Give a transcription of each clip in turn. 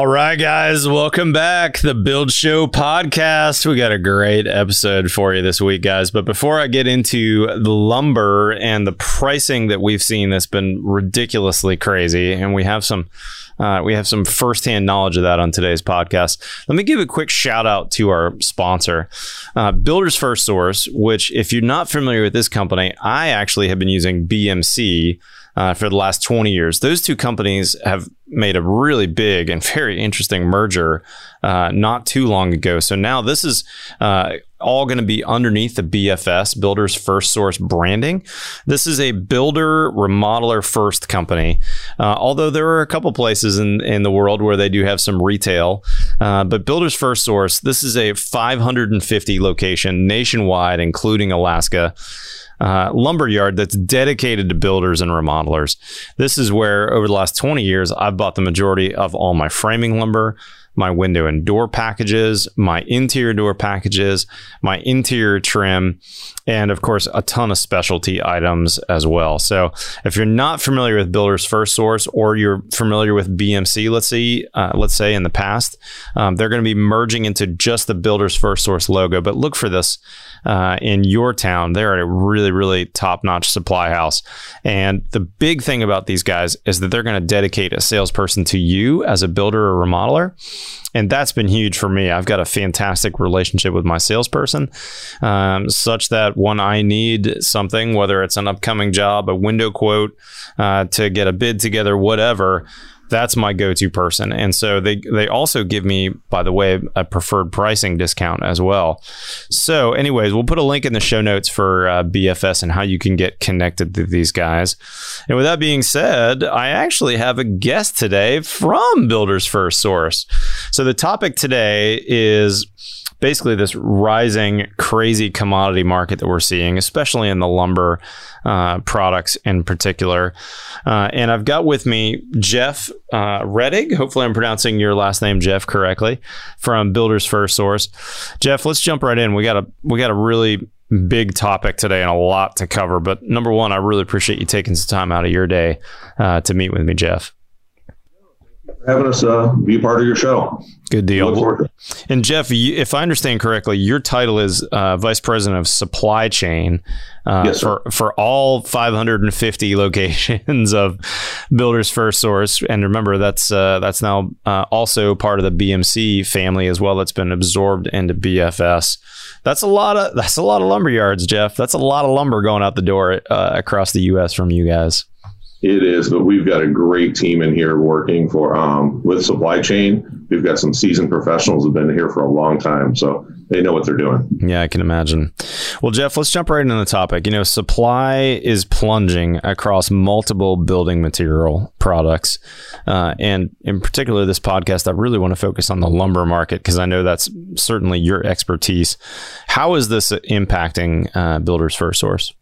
All right, guys, welcome back. The Build Show podcast. We got a great episode for you this week, guys. But before I get into the lumber and the pricing that we've seen that's been ridiculously crazy, and we have some uh, we have some firsthand knowledge of that on today's podcast. Let me give a quick shout out to our sponsor, uh, Builders First Source, which, if you're not familiar with this company, I actually have been using BMC uh, for the last 20 years. Those two companies have made a really big and very interesting merger uh, not too long ago. So now this is uh, all going to be underneath the BFS Builders First Source branding. This is a builder remodeler first company. Uh, although there are a couple places in, in the world where they do have some retail, uh, but Builders First Source, this is a 550 location nationwide, including Alaska uh, lumberyard that's dedicated to builders and remodelers. This is where, over the last 20 years, I've bought the majority of all my framing lumber, my window and door packages, my interior door packages, my interior trim, and of course, a ton of specialty items as well. So, if you're not familiar with Builders First Source or you're familiar with BMC, let's see, uh, let's say in the past, um, they're going to be merging into just the Builders First Source logo. But look for this uh, in your town. They're a really, really top notch supply house. And the big thing about these guys is that they're going to dedicate a salesperson to you as a builder or remodeler. And that's been huge for me. I've got a fantastic relationship with my salesperson, um, such that when I need something, whether it's an upcoming job, a window quote, uh, to get a bid together, whatever, that's my go-to person. And so they they also give me, by the way, a preferred pricing discount as well. So, anyways, we'll put a link in the show notes for uh, BFS and how you can get connected to these guys. And with that being said, I actually have a guest today from Builders First Source. So the topic today is basically this rising crazy commodity market that we're seeing, especially in the lumber uh, products in particular. Uh, and I've got with me Jeff uh, Rettig. Hopefully, I'm pronouncing your last name, Jeff, correctly from Builders First Source. Jeff, let's jump right in. We got a we got a really big topic today and a lot to cover. But number one, I really appreciate you taking some time out of your day uh, to meet with me, Jeff having us uh, be a part of your show. Good deal. And Jeff, you, if I understand correctly, your title is uh, Vice President of Supply Chain uh, yes, for for all 550 locations of Builders First Source. And remember, that's uh, that's now uh, also part of the BMC family as well. That's been absorbed into BFS. That's a lot of that's a lot of lumber yards, Jeff. That's a lot of lumber going out the door uh, across the U.S. from you guys. It is, but we've got a great team in here working for um, with supply chain. We've got some seasoned professionals who've been here for a long time, so they know what they're doing. Yeah, I can imagine. Well, Jeff, let's jump right into the topic. You know, supply is plunging across multiple building material products, uh, and in particular, this podcast, I really want to focus on the lumber market because I know that's certainly your expertise. How is this impacting uh, Builders First Source?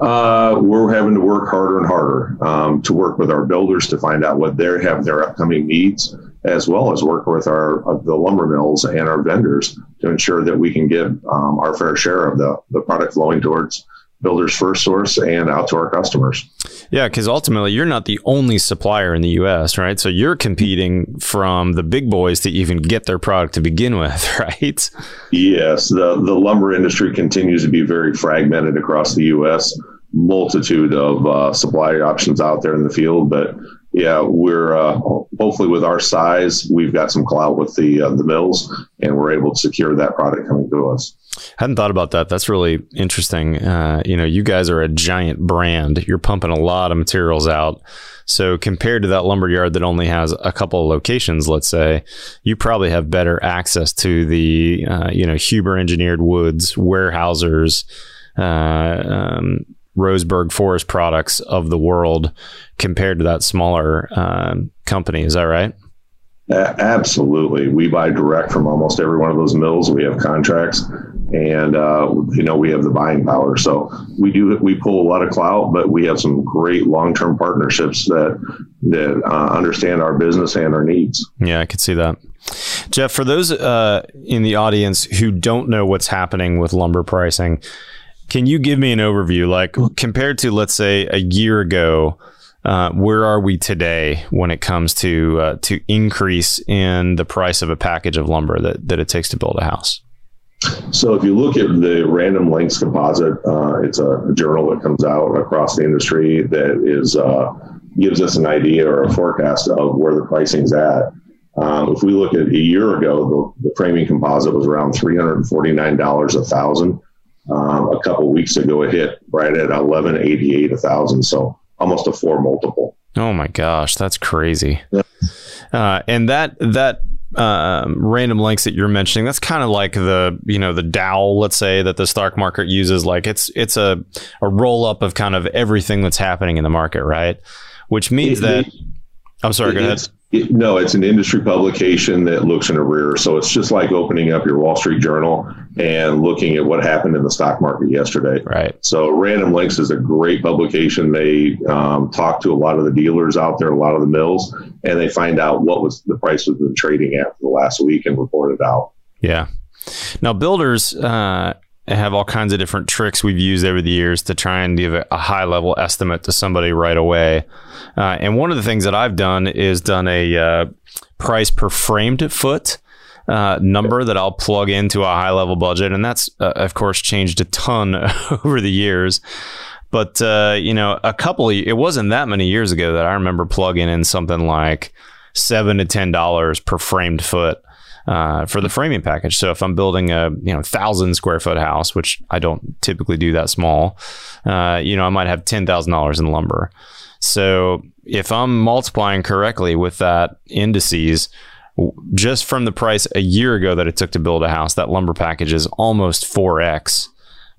Uh, we're having to work harder and harder um, to work with our builders to find out what they have their upcoming needs, as well as work with our the lumber mills and our vendors to ensure that we can get um, our fair share of the the product flowing towards builders first source and out to our customers. Yeah, because ultimately you're not the only supplier in the U.S., right? So you're competing from the big boys to even get their product to begin with, right? Yes, the the lumber industry continues to be very fragmented across the U.S. Multitude of uh, supply options out there in the field, but yeah, we're uh, hopefully with our size, we've got some clout with the uh, the mills, and we're able to secure that product coming to us. Hadn't thought about that. That's really interesting. Uh, you know, you guys are a giant brand. You're pumping a lot of materials out. So compared to that lumber yard that only has a couple of locations, let's say, you probably have better access to the uh, you know Huber engineered woods, Weyerhaeuser's. Uh, um, Roseburg Forest Products of the world compared to that smaller uh, company. Is that right? Absolutely. We buy direct from almost every one of those mills. We have contracts and, uh, you know, we have the buying power. So we do, we pull a lot of clout, but we have some great long-term partnerships that, that uh, understand our business and our needs. Yeah, I could see that. Jeff, for those uh, in the audience who don't know what's happening with lumber pricing, can you give me an overview, like compared to, let's say, a year ago? Uh, where are we today when it comes to uh, to increase in the price of a package of lumber that, that it takes to build a house? So if you look at the Random Lengths composite, uh, it's a journal that comes out across the industry that is uh, gives us an idea or a forecast of where the pricing's at. Um, if we look at a year ago, the, the framing composite was around three hundred and forty nine dollars a thousand. Um, a couple weeks ago, it hit right at eleven eighty eight a thousand. So almost a four multiple. Oh my gosh, that's crazy. Yeah. Uh, and that that uh, Random Lengths that you're mentioning, that's kind of like the you know the Dow, let's say that the stock market uses. Like it's it's a a roll up of kind of everything that's happening in the market, right? Which means it, that. It, I'm sorry. Go ahead. It, no, it's an industry publication that looks in a rear. So it's just like opening up your Wall Street Journal and looking at what happened in the stock market yesterday. Right. So Random Lengths is a great publication. They um, talk to a lot of the dealers out there, a lot of the mills, and they find out what was the price has been trading at for the last week and report it out. Yeah. Now, builders uh, have all kinds of different tricks we've used over the years to try and give a high level estimate to somebody right away. Uh, and one of the things that I've done is done a uh, price per framed foot. Uh, number that I'll plug into a high level budget. And that's, uh, of course, changed a ton over the years. But, uh, you know, a couple, of, it wasn't that many years ago that I remember plugging in something like seven to $10 per framed foot uh, for the framing package. So if I'm building a you know thousand square foot house, which I don't typically do that small, uh, you know I might have ten thousand dollars in lumber. So if I'm multiplying correctly with that indices, just from the price a year ago that it took to build a house, that lumber package is almost four x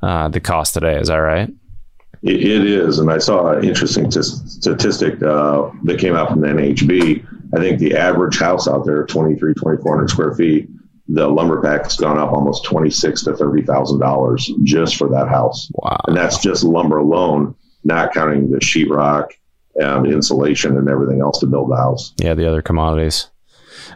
uh, the cost today. Is that right? It is, and I saw an interesting t- statistic uh, that came out from the NAHB I think the average house out there, 23, 2400 square feet, the lumber pack has gone up almost twenty six to thirty thousand dollars just for that house. Wow! And that's just lumber alone, not counting the sheetrock and insulation and everything else to build the house. Yeah, the other commodities.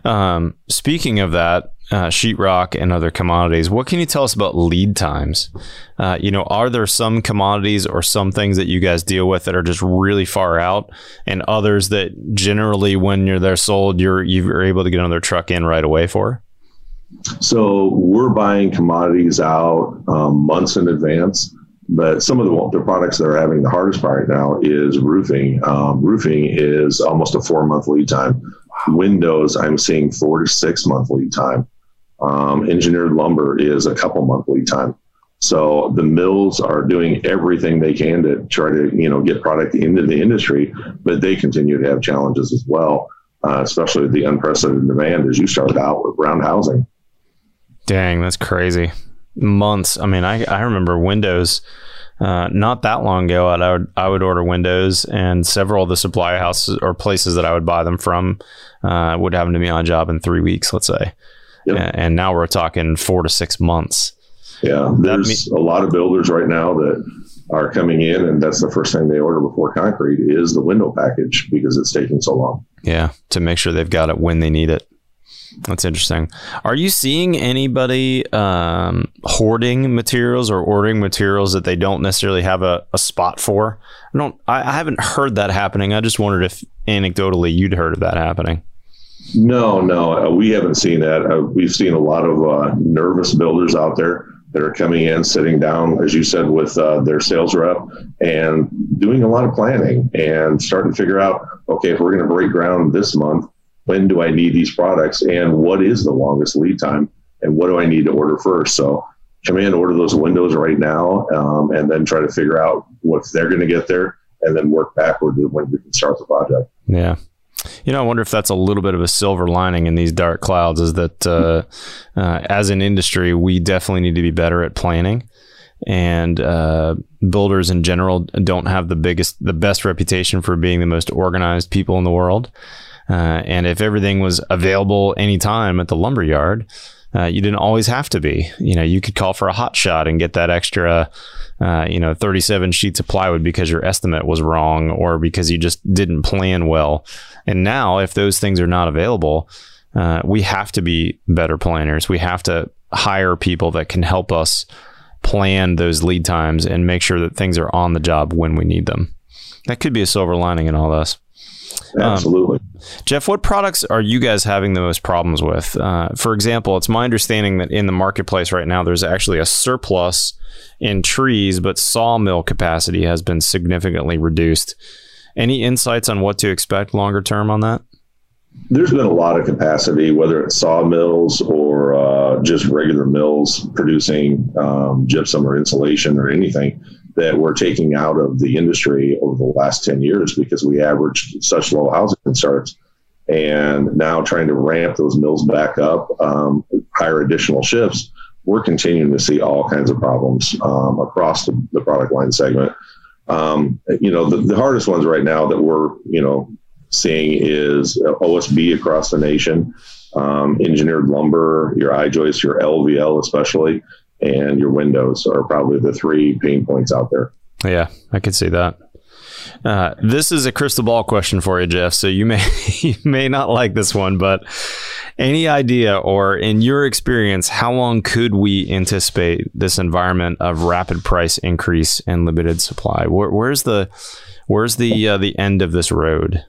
Um, speaking of that, uh, sheetrock and other commodities. What can you tell us about lead times? Uh, you know, are there some commodities or some things that you guys deal with that are just really far out, and others that generally, when you're there sold, you're you're able to get another truck in right away for? So we're buying commodities out um, months in advance. But some of the, the products that are having the hardest part right now is roofing. Um, roofing is almost a four month lead time. Windows, I'm seeing four to six month lead time. Um, engineered lumber is a couple month lead time. So the mills are doing everything they can to try to you know get product into the industry, but they continue to have challenges as well, uh, especially the unprecedented demand as you started out with brown housing. Dang, that's crazy. Months. I mean, I I remember Windows. Uh, not that long ago, I would I would order windows, and several of the supply houses or places that I would buy them from uh, would have them to be on job in three weeks, let's say. Yep. And now we're talking four to six months. Yeah, there's a lot of builders right now that are coming in, and that's the first thing they order before concrete is the window package because it's taking so long. Yeah, to make sure they've got it when they need it. That's interesting. Are you seeing anybody um, hoarding materials or ordering materials that they don't necessarily have a, a spot for? I don't. I, I haven't heard that happening. I just wondered if anecdotally you'd heard of that happening. No, no, uh, we haven't seen that. Uh, we've seen a lot of uh, nervous builders out there that are coming in, sitting down, as you said, with uh, their sales rep and doing a lot of planning and starting to figure out, okay, if we're going to break ground this month, when do I need these products and what is the longest lead time and what do I need to order first? So come in, order those windows right now, um, and then try to figure out what they're going to get there and then work backward to when you can start the project. Yeah. You know, I wonder if that's a little bit of a silver lining in these dark clouds is that uh, uh, as an industry, we definitely need to be better at planning. And uh, builders in general don't have the biggest, the best reputation for being the most organized people in the world. Uh, and if everything was available anytime at the lumber yard, uh, you didn't always have to be. You know, you could call for a hot shot and get that extra, uh, you know, 37 sheets of plywood because your estimate was wrong or because you just didn't plan well. And now, if those things are not available, uh, we have to be better planners. We have to hire people that can help us plan those lead times and make sure that things are on the job when we need them. That could be a silver lining in all this. Absolutely. Um, Jeff, what products are you guys having the most problems with? Uh, for example, it's my understanding that in the marketplace right now, there's actually a surplus in trees, but sawmill capacity has been significantly reduced. Any insights on what to expect longer term on that? There's been a lot of capacity, whether it's sawmills or uh, just regular mills producing um, gypsum or insulation or anything that we're taking out of the industry over the last 10 years because we averaged such low housing starts. And now trying to ramp those mills back up, um, hire additional shifts, we're continuing to see all kinds of problems um, across the, the, product line segment. Um, you know, the, the, hardest ones right now that we're, you know, seeing is OSB across the nation, um, engineered lumber, your I joist, your LVL especially and your windows are probably the three pain points out there. Yeah, I can see that. Uh, this is a crystal ball question for you, Jeff. So you may you may not like this one, but any idea or in your experience, how long could we anticipate this environment of rapid price increase and limited supply? Where, where's the where's the uh, the end of this road?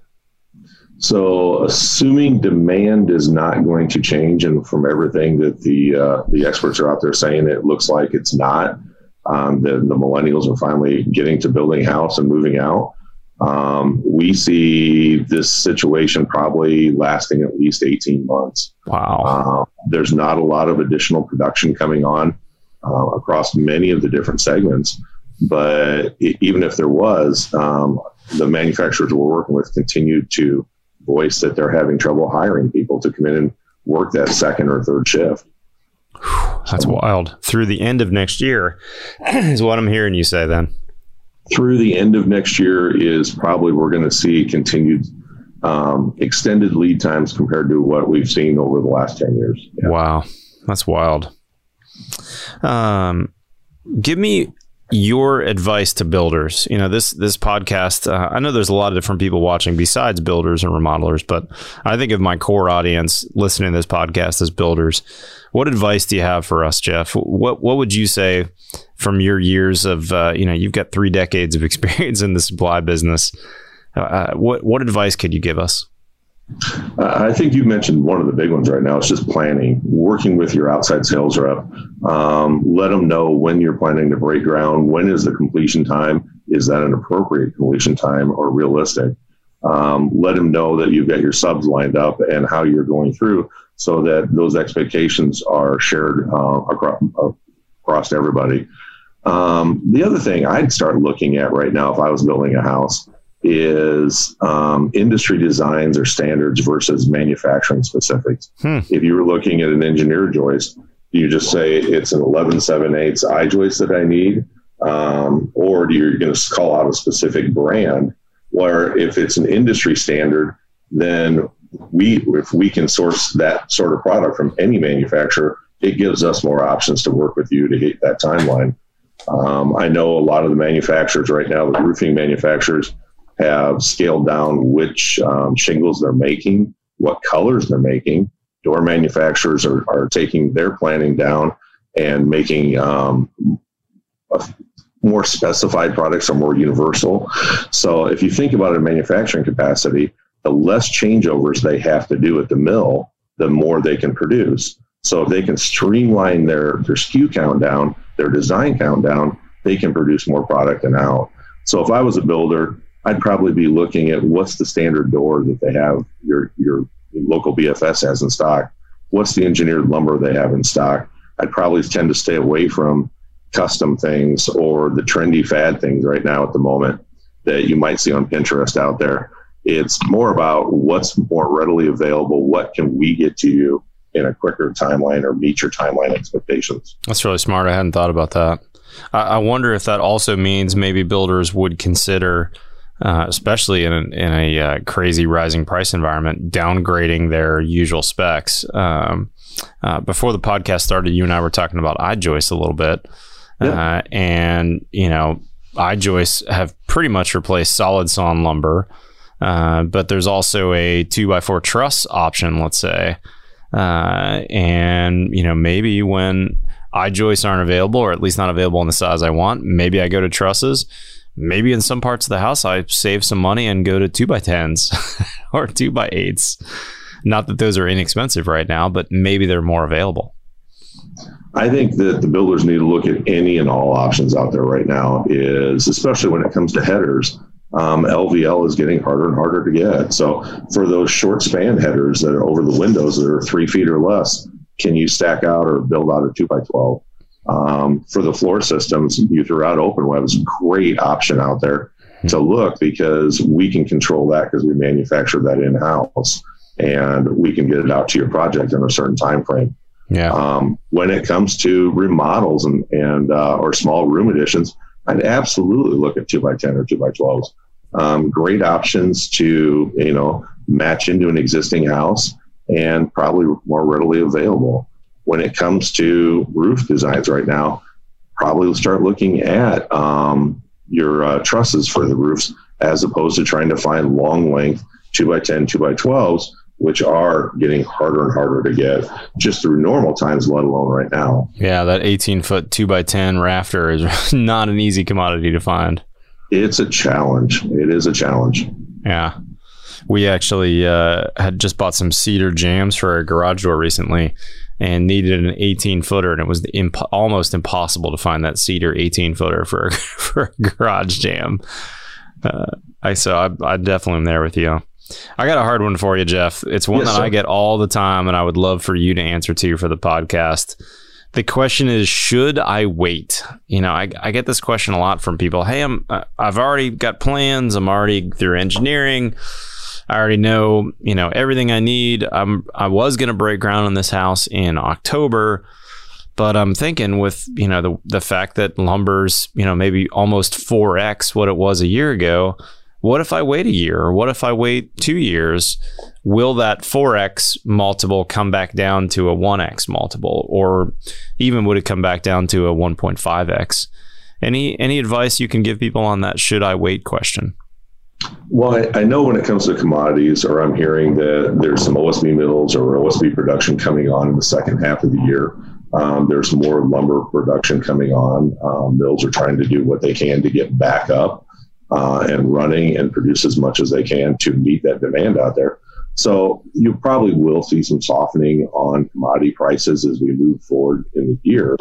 So, assuming demand is not going to change, and from everything that the uh, the experts are out there saying, it looks like it's not. Um, the, the millennials are finally getting to building house and moving out. Um, we see this situation probably lasting at least 18 months. Wow. Uh, there's not a lot of additional production coming on uh, across many of the different segments. But it, even if there was, um, the manufacturers we're working with continue to voice that they're having trouble hiring people to come in and work that second or third shift. That's so, wild. Through the end of next year is what I'm hearing you say then. Through the end of next year is probably we're going to see continued um, extended lead times compared to what we've seen over the last 10 years. Yeah. Wow. That's wild. Um, give me your advice to builders. You know this this podcast uh, i know there's a lot of different people watching besides builders and remodelers but i think of my core audience listening to this podcast as builders. What advice do you have for us jeff? What what would you say from your years of uh, you know you've got three decades of experience in the supply business. Uh, uh what what advice could you give us I think you mentioned one of the big ones right now. It's just planning, working with your outside sales rep. Um, let them know when you're planning to break ground. When is the completion time? Is that an appropriate completion time or realistic? Um, let them know that you've got your subs lined up and how you're going through so that those expectations are shared uh, across, across everybody. Um, the other thing I'd start looking at right now if I was building a house is um, industry designs or standards versus manufacturing specifics. Hmm. If you were looking at an engineer joist, you just say it's an 11 7 8 I joist that I need? Um, or do you are going to call out a specific brand? Where if it's an industry standard, then we, if we can source that sort of product from any manufacturer, it gives us more options to work with you to hit that timeline. Um, I know a lot of the manufacturers right now, the roofing manufacturers, have scaled down which um, shingles they're making, what colors they're making. Door manufacturers are, are taking their planning down and making um, more specified products are more universal. So if you think about a manufacturing capacity, the less changeovers they have to do at the mill, the more they can produce. So if they can streamline their, their SKU count down, their design count down, they can produce more product and out. So if I was a builder, I'd probably be looking at what's the standard door that they have your your local BFS has in stock. What's the engineered lumber they have in stock? I'd probably tend to stay away from custom things or the trendy fad things right now at the moment that you might see on Pinterest out there. It's more about what's more readily available. What can we get to you in a quicker timeline or meet your timeline expectations? That's really smart. I hadn't thought about that. I, I wonder if that also means maybe builders would consider uh, especially in a, in a uh, crazy rising price environment, downgrading their usual specs. Um, uh, before the podcast started, you and I were talking about I-joists a little bit, yeah. Uh, and you know, I-joists have pretty much replaced solid sawn lumber, uh, but there's also a two by four truss option, let's say, and you know, maybe when I-joists aren't available, or at least not available in the size I want, maybe I go to trusses maybe in some parts of the house I save some money and go to two by tens or two by eights. Not that those are inexpensive right now, but maybe they're more available. I think that the builders need to look at any and all options out there right now. Is especially when it comes to headers. Um, LVL is getting harder and harder to get. So for those short span headers that are over the windows that are three feet or less, can you stack out or build out a two by twelve? Um, for the floor systems, you threw out open web is a great option out there to look because we can control that because we manufacture that in house and we can get it out to your project in a certain time frame. Yeah. Um, when it comes to remodels and and uh, or small room additions, I'd absolutely look at two by ten or two by twelves. Um, great options to you know match into an existing house and probably more readily available. When it comes to roof designs right now, probably start looking at um, your uh, trusses for the roofs as opposed to trying to find long length two by 10, two by 12s, which are getting harder and harder to get just through normal times, let alone right now. Yeah, that 18 foot two by 10 rafter is not an easy commodity to find. It's a challenge. It is a challenge. Yeah. We actually uh, had just bought some cedar jambs for our garage door recently and needed an 18 footer, and it was imp- almost impossible to find that cedar 18 footer for, for a garage jamb. Uh, I so I, I definitely am there with you. I got a hard one for you, Jeff. It's one yes, that sir. I get all the time, and I would love for you to answer to for the podcast. The question is, should I wait? You know, I, I get this question a lot from people. Hey, I'm uh, I've already got plans. I'm already through engineering. I already know, you know, everything I need. I'm I was going to break ground on this house in October, but I'm thinking with, you know, the the fact that lumber's, you know, maybe almost 4x what it was a year ago, what if I wait a year or what if I wait 2 years? Will that 4x multiple come back down to a 1x multiple or even would it come back down to a 1.5x? Any any advice you can give people on that should I wait question? Well, I, know when it comes to commodities, or I'm hearing that there's some OSB mills or OSB production coming on in the second half of the year. Um, there's more lumber production coming on. Um, mills are trying to do what they can to get back up uh, and running and produce as much as they can to meet that demand out there. So you probably will see some softening on commodity prices as we move forward in the year.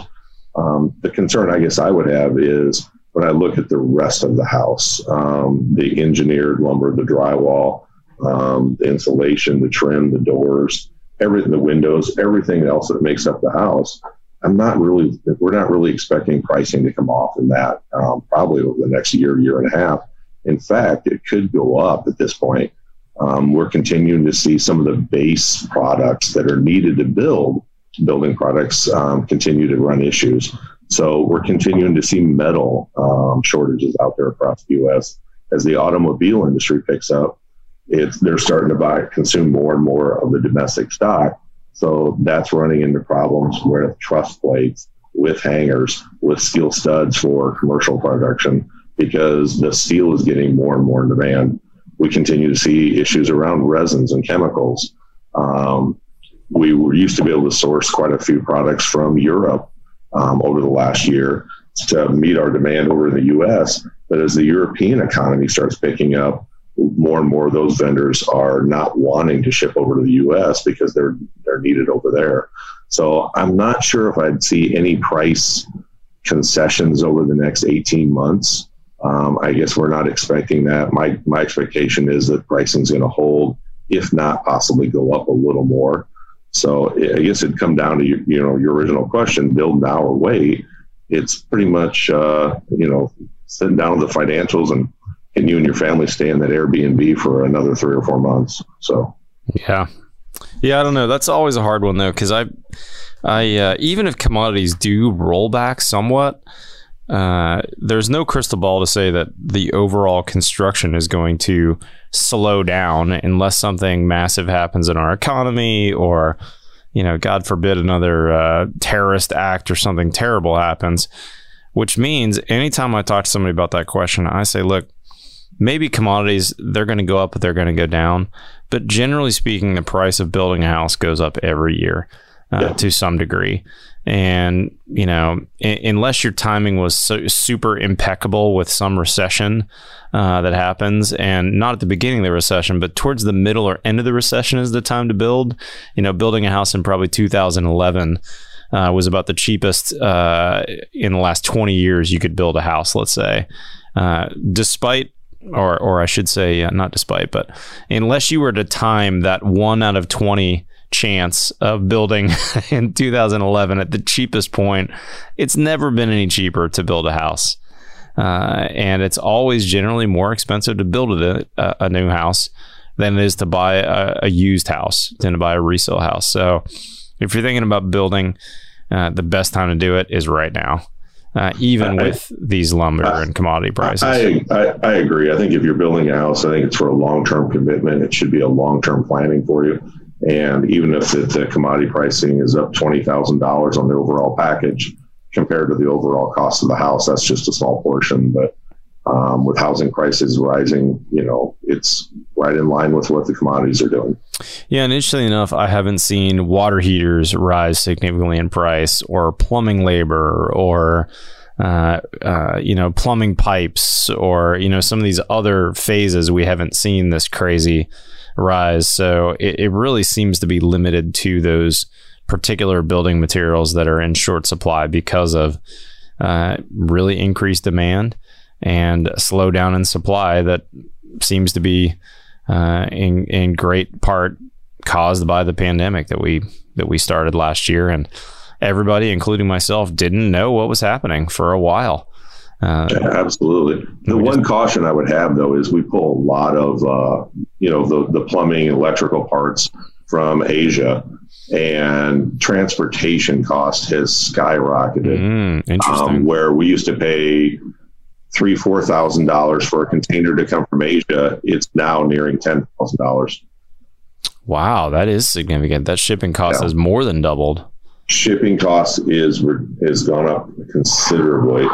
Um, the concern I guess I would have is when I look at the rest of the house, um, the engineered lumber, the drywall, um, the insulation, the trim, the doors, everything, the windows, everything else that makes up the house, I'm not really, we're not really expecting pricing to come off in that um, probably over the next year, year and a half. In fact, it could go up at this point. Um, we're continuing to see some of the base products that are needed to build building products um, continue to run issues. So we're continuing to see metal um, shortages out there across the U.S. as the automobile industry picks up. It's they're starting to buy consume more and more of the domestic stock. So that's running into problems with truss plates, with hangers, with steel studs for commercial production because the steel is getting more and more in demand. We continue to see issues around resins and chemicals. Um, we were used to be able to source quite a few products from Europe um, over the last year to meet our demand over in the U.S. But as the European economy starts picking up, more and more of those vendors are not wanting to ship over to the U.S. because they're they're needed over there. So I'm not sure if I'd see any price concessions over the next 18 months. Um, I guess we're not expecting that. My my expectation is that pricing is going to hold, if not possibly go up a little more. So I guess it'd come down to you, you know your original question: build now or wait. It's pretty much uh, you know sitting down with the financials and can you and your family stay in that Airbnb for another three or four months. So yeah, yeah, I don't know. That's always a hard one though, because I, I uh, even if commodities do roll back somewhat, uh, there's no crystal ball to say that the overall construction is going to slow down unless something massive happens in our economy or, you know, God forbid another uh, terrorist act or something terrible happens. Which means anytime I talk to somebody about that question, I say, look, maybe commodities, they're going to go up, but they're going to go down. But generally speaking, the price of building a house goes up every year. uh, yeah. to some degree. And, you know, I- unless your timing was so super impeccable with some recession uh, that happens, and not at the beginning of the recession, but towards the middle or end of the recession is the time to build. You know, building a house in probably 2011 uh, was about the cheapest uh, in the last 20 years you could build a house, let's say. Uh, despite or or I should say, not despite, but unless you were to time that one out of 20 chance of building in 2011 at the cheapest point, it's never been any cheaper to build a house. Uh, and it's always generally more expensive to build a, a new house than it is to buy a, a, used house, than to buy a resale house. So if you're thinking about building, uh, the best time to do it is right now uh, even I, with these lumber I, and commodity prices. I, I, I, agree. I think if you're building a house, I think it's for a long term commitment. It should be a long term planning for you. And even if the, the commodity pricing is up $20,000 on the overall package compared to the overall cost of the house, that's just a small portion. But um, with housing prices rising, you know, it's right in line with what the commodities are doing. Yeah, and interestingly enough, I haven't seen water heaters rise significantly in price, or plumbing labor, or uh, uh, you know, plumbing pipes, or you know, some of these other phases. We haven't seen this crazy rise, so it, it really seems to be limited to those particular building materials that are in short supply because of uh, really increased demand and slowdown in supply that seems to be uh, in in great part caused by the pandemic that we that we started last year, and everybody, including myself, didn't know what was happening for a while. Uh, yeah, absolutely. The one just, caution I would have though is we pull a lot of uh, you know the the plumbing electrical parts from Asia, and transportation cost has skyrocketed. Mm, interesting. Um, where we used to pay three four thousand dollars for a container to come from Asia, it's now nearing ten thousand dollars. Wow, that is significant. That shipping cost yeah. has more than doubled. Shipping costs is has gone up considerably,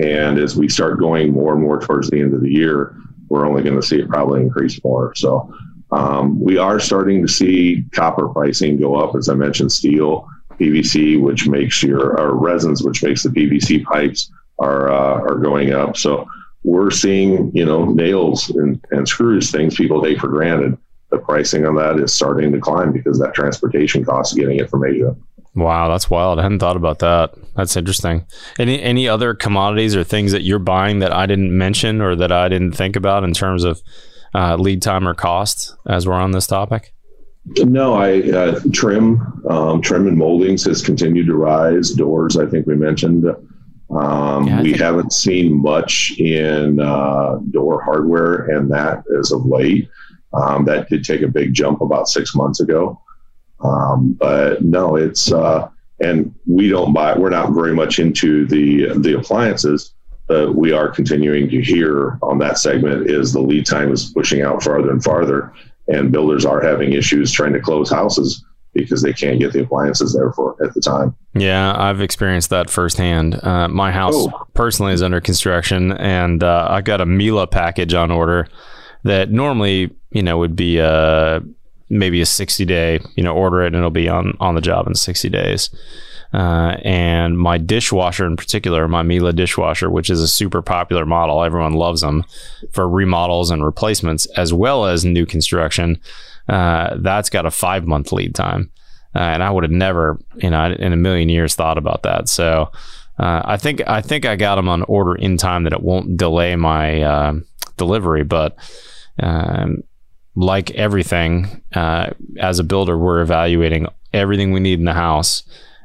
and as we start going more and more towards the end of the year, we're only going to see it probably increase more. So um, we are starting to see copper pricing go up, as I mentioned, steel, PVC, which makes your or resins, which makes the PVC pipes are uh, are going up. So we're seeing, you know, nails and, and screws, things people take for granted. The pricing on that is starting to climb because that transportation cost getting it from Asia. Wow, that's wild. I hadn't thought about that. That's interesting. Any any other commodities or things that you're buying that I didn't mention or that I didn't think about in terms of uh, lead time or cost as we're on this topic? No, I uh, trim, um, trim and moldings has continued to rise. Doors, I think we mentioned. Um, yeah, we think- haven't seen much in uh, door hardware and that as of late. Um, that did take a big jump about six months ago. Um, but no, it's uh, and we don't buy. We're not very much into the the appliances, but we are continuing to hear on that segment is the lead time is pushing out farther and farther, and builders are having issues trying to close houses because they can't get the appliances there for at the time. Yeah, I've experienced that firsthand. Uh, my house oh. personally is under construction, and uh, I got a Miele package on order that normally, you know, would be a uh, maybe a 60 day, you know, order it and it'll be on on the job in 60 days. Uh, and my dishwasher in particular, my Miele dishwasher, which is a super popular model, everyone loves them for remodels and replacements as well as new construction uh, that's got a five month lead time. Uh, and I would have never, you know, in a million years thought about that. So uh, I think I think I got them on order in time that it won't delay my uh, delivery. But um, like everything, uh, as a builder, we're evaluating everything we need in the house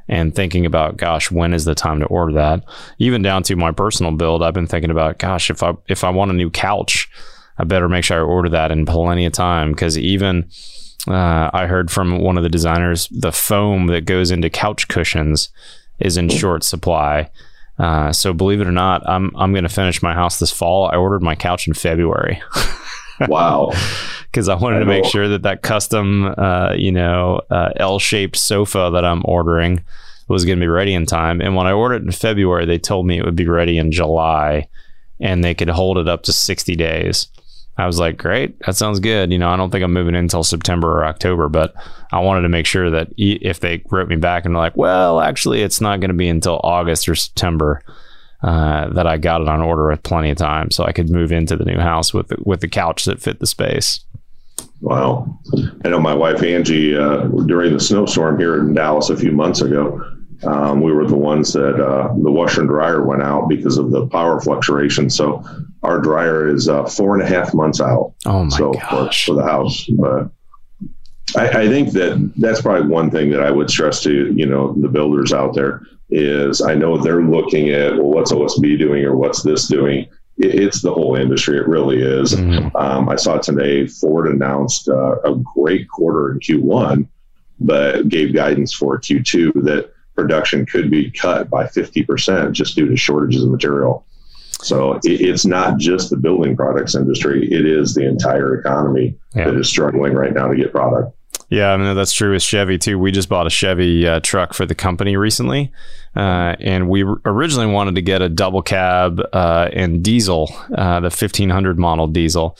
and thinking about, gosh, when is the time to order that? Even down to my personal build, I've been thinking about, gosh, if I if I want a new couch I better make sure I order that in plenty of time because even uh, I heard from one of the designers the foam that goes into couch cushions is in short supply. Uh, so believe it or not, I'm I'm going to finish my house this fall. I ordered my couch in February. wow. Because I wanted I to make sure that that custom, uh, you know, uh, L-shaped sofa that I'm ordering was going to be ready in time. And when I ordered it in February, they told me it would be ready in July, and they could hold it up to 60 days I was like, great, that sounds good. You know, I don't think I'm moving in until September or October, but I wanted to make sure that if they wrote me back and were like, well, actually, it's not going to be until August or September. Uh, that I got it on order with plenty of time, so I could move into the new house with the, with the couch that fit the space. Wow, I know my wife Angie uh, during the snowstorm here in Dallas a few months ago. Um, we were the ones that uh, the washer and dryer went out because of the power fluctuation. So our dryer is uh, four and a half months out. Oh my so gosh! For, for the house, but I, I, think that that's probably one thing that I would stress to you know the builders out there is I know they're looking at well, what's OSB doing or what's this doing. It, it's the whole industry. It really is. Mm-hmm. Um, I saw today Ford announced uh, a great quarter in Q1, but gave guidance for Q2 that production could be cut by 50% just due to shortages of material. So it, it's not just the building products industry, it is the entire economy yeah. that is struggling right now to get product. Yeah, I mean that's true with Chevy too. We just bought a Chevy uh, truck for the company recently, uh, and we originally wanted to get a double cab uh, and diesel, uh, the 1500 model diesel.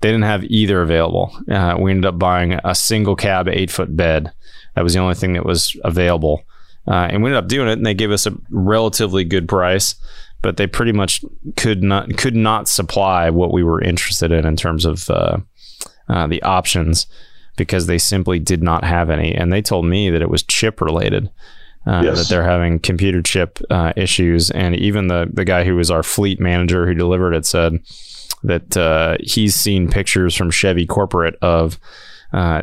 They didn't have either available. Uh, we ended up buying a single cab eight foot bed. That was the only thing that was available, uh, and we ended up doing it. And they gave us a relatively good price, but they pretty much could not could not supply what we were interested in in terms of the options because they simply did not have any. And they told me that it was chip related. Uh, yes. That they're having computer chip uh, issues, and even the the guy who was our fleet manager who delivered it said that uh, he's seen pictures from Chevy corporate of uh,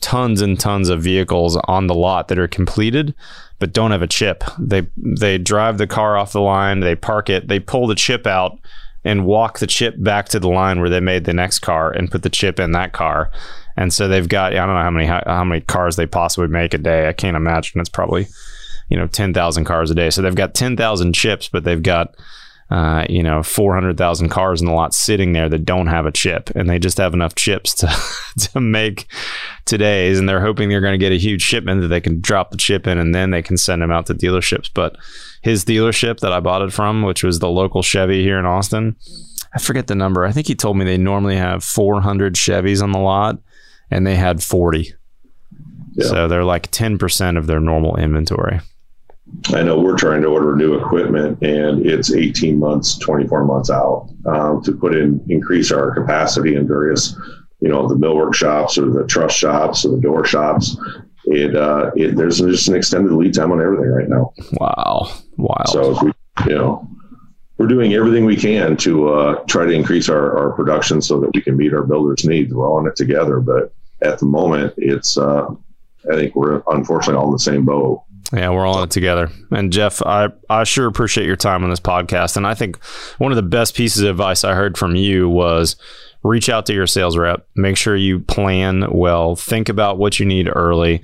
tons and tons of vehicles on the lot that are completed but don't have a chip. They they drive the car off the line, they park it, they pull the chip out and walk the chip back to the line where they made the next car and put the chip in that car and so they've got I don't know how many how, how many cars they possibly make a day. I can't imagine. It's probably you know ten thousand cars a day. So they've got ten thousand chips, but they've got uh, you know, 400,000 cars in the lot sitting there that don't have a chip and they just have enough chips to, to make today's. And they're hoping they're going to get a huge shipment that they can drop the chip in and then they can send them out to dealerships. But his dealership that I bought it from, which was the local Chevy here in Austin, I forget the number. I think he told me they normally have 400 Chevys on the lot and they had 40. Yeah. So they're like 10% of their normal inventory. I know we're trying to order new equipment and it's 18 months, 24 months out um, to put in, increase our capacity in various, you know, the millwork shops or the truss shops or the door shops. It, uh, it there's just an extended lead time on everything right now. Wow. Wow. So, we, you know, we're doing everything we can to uh, try to increase our, our production so that we can meet our builders' needs. We're all in it together, but at the moment, it's uh, I think we're unfortunately all in the same boat. Yeah, we're all in it together. And Jeff, I, I sure appreciate your time on this podcast. And I think one of the best pieces of advice I heard from you was reach out to your sales rep, make sure you plan well, think about what you need early,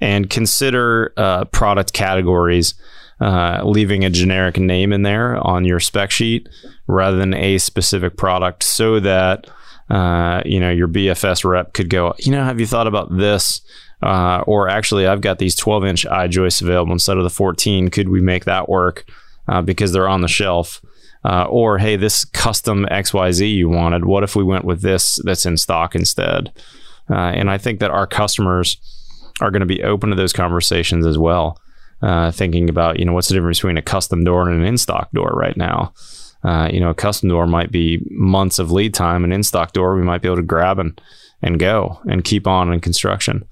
and consider uh, product categories. Uh, leaving a generic name in there on your spec sheet rather than a specific product so that uh, you know, your BFS rep could go, you know, have you thought about this? Uh, or actually, I've got these 12 inch I joists available instead of the 14. Could we make that work uh, because they're on the shelf? Uh, or hey, this custom XYZ you wanted, what if we went with this that's in stock instead? Uh, and I think that our customers are going to be open to those conversations as well. Thinking about, you know, what's the difference between a custom door and an in stock door right now? Uh, you know, a custom door might be months of lead time. An in stock door we might be able to grab and and go and keep on in construction.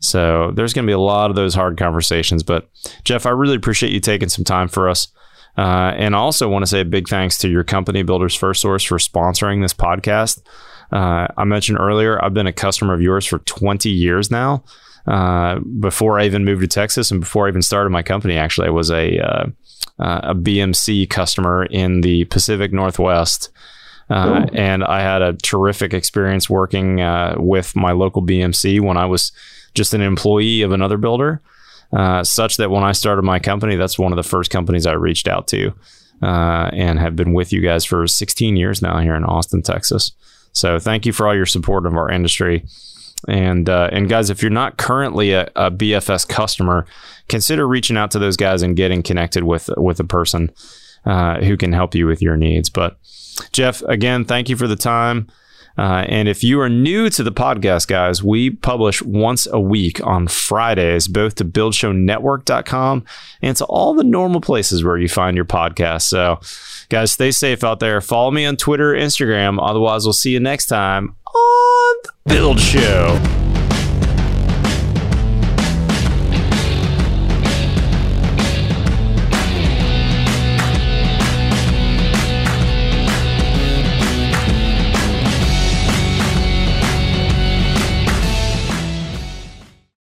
So there's going to be a lot of those hard conversations. But Jeff, I really appreciate you taking some time for us. Uh, and also want to say a big thanks to your company, Builders First Source, for sponsoring this podcast. Uh, I mentioned earlier, I've been a customer of yours for 20 years now. Uh, before I even moved to Texas and before I even started my company, actually, I was a uh, a BMC customer in the Pacific Northwest. Uh, and I had a terrific experience working uh, with my local BMC when I was just an employee of another builder. Uh, such that when I started my company, that's one of the first companies I reached out to, uh, and have been with you guys for 16 years now here in Austin, Texas. So thank you for all your support of our industry. And uh, and guys, if you're not currently a, a, BFS customer, consider reaching out to those guys and getting connected with with a person uh, who can help you with your needs. But Jeff, again, thank you for the time. Uh, and if you are new to the podcast, guys, we publish once a week on Fridays, both to buildshownetwork.com and to all the normal places where you find your podcast. So, guys, stay safe out there. Follow me on Twitter, Instagram. Otherwise, we'll see you next time Build Show.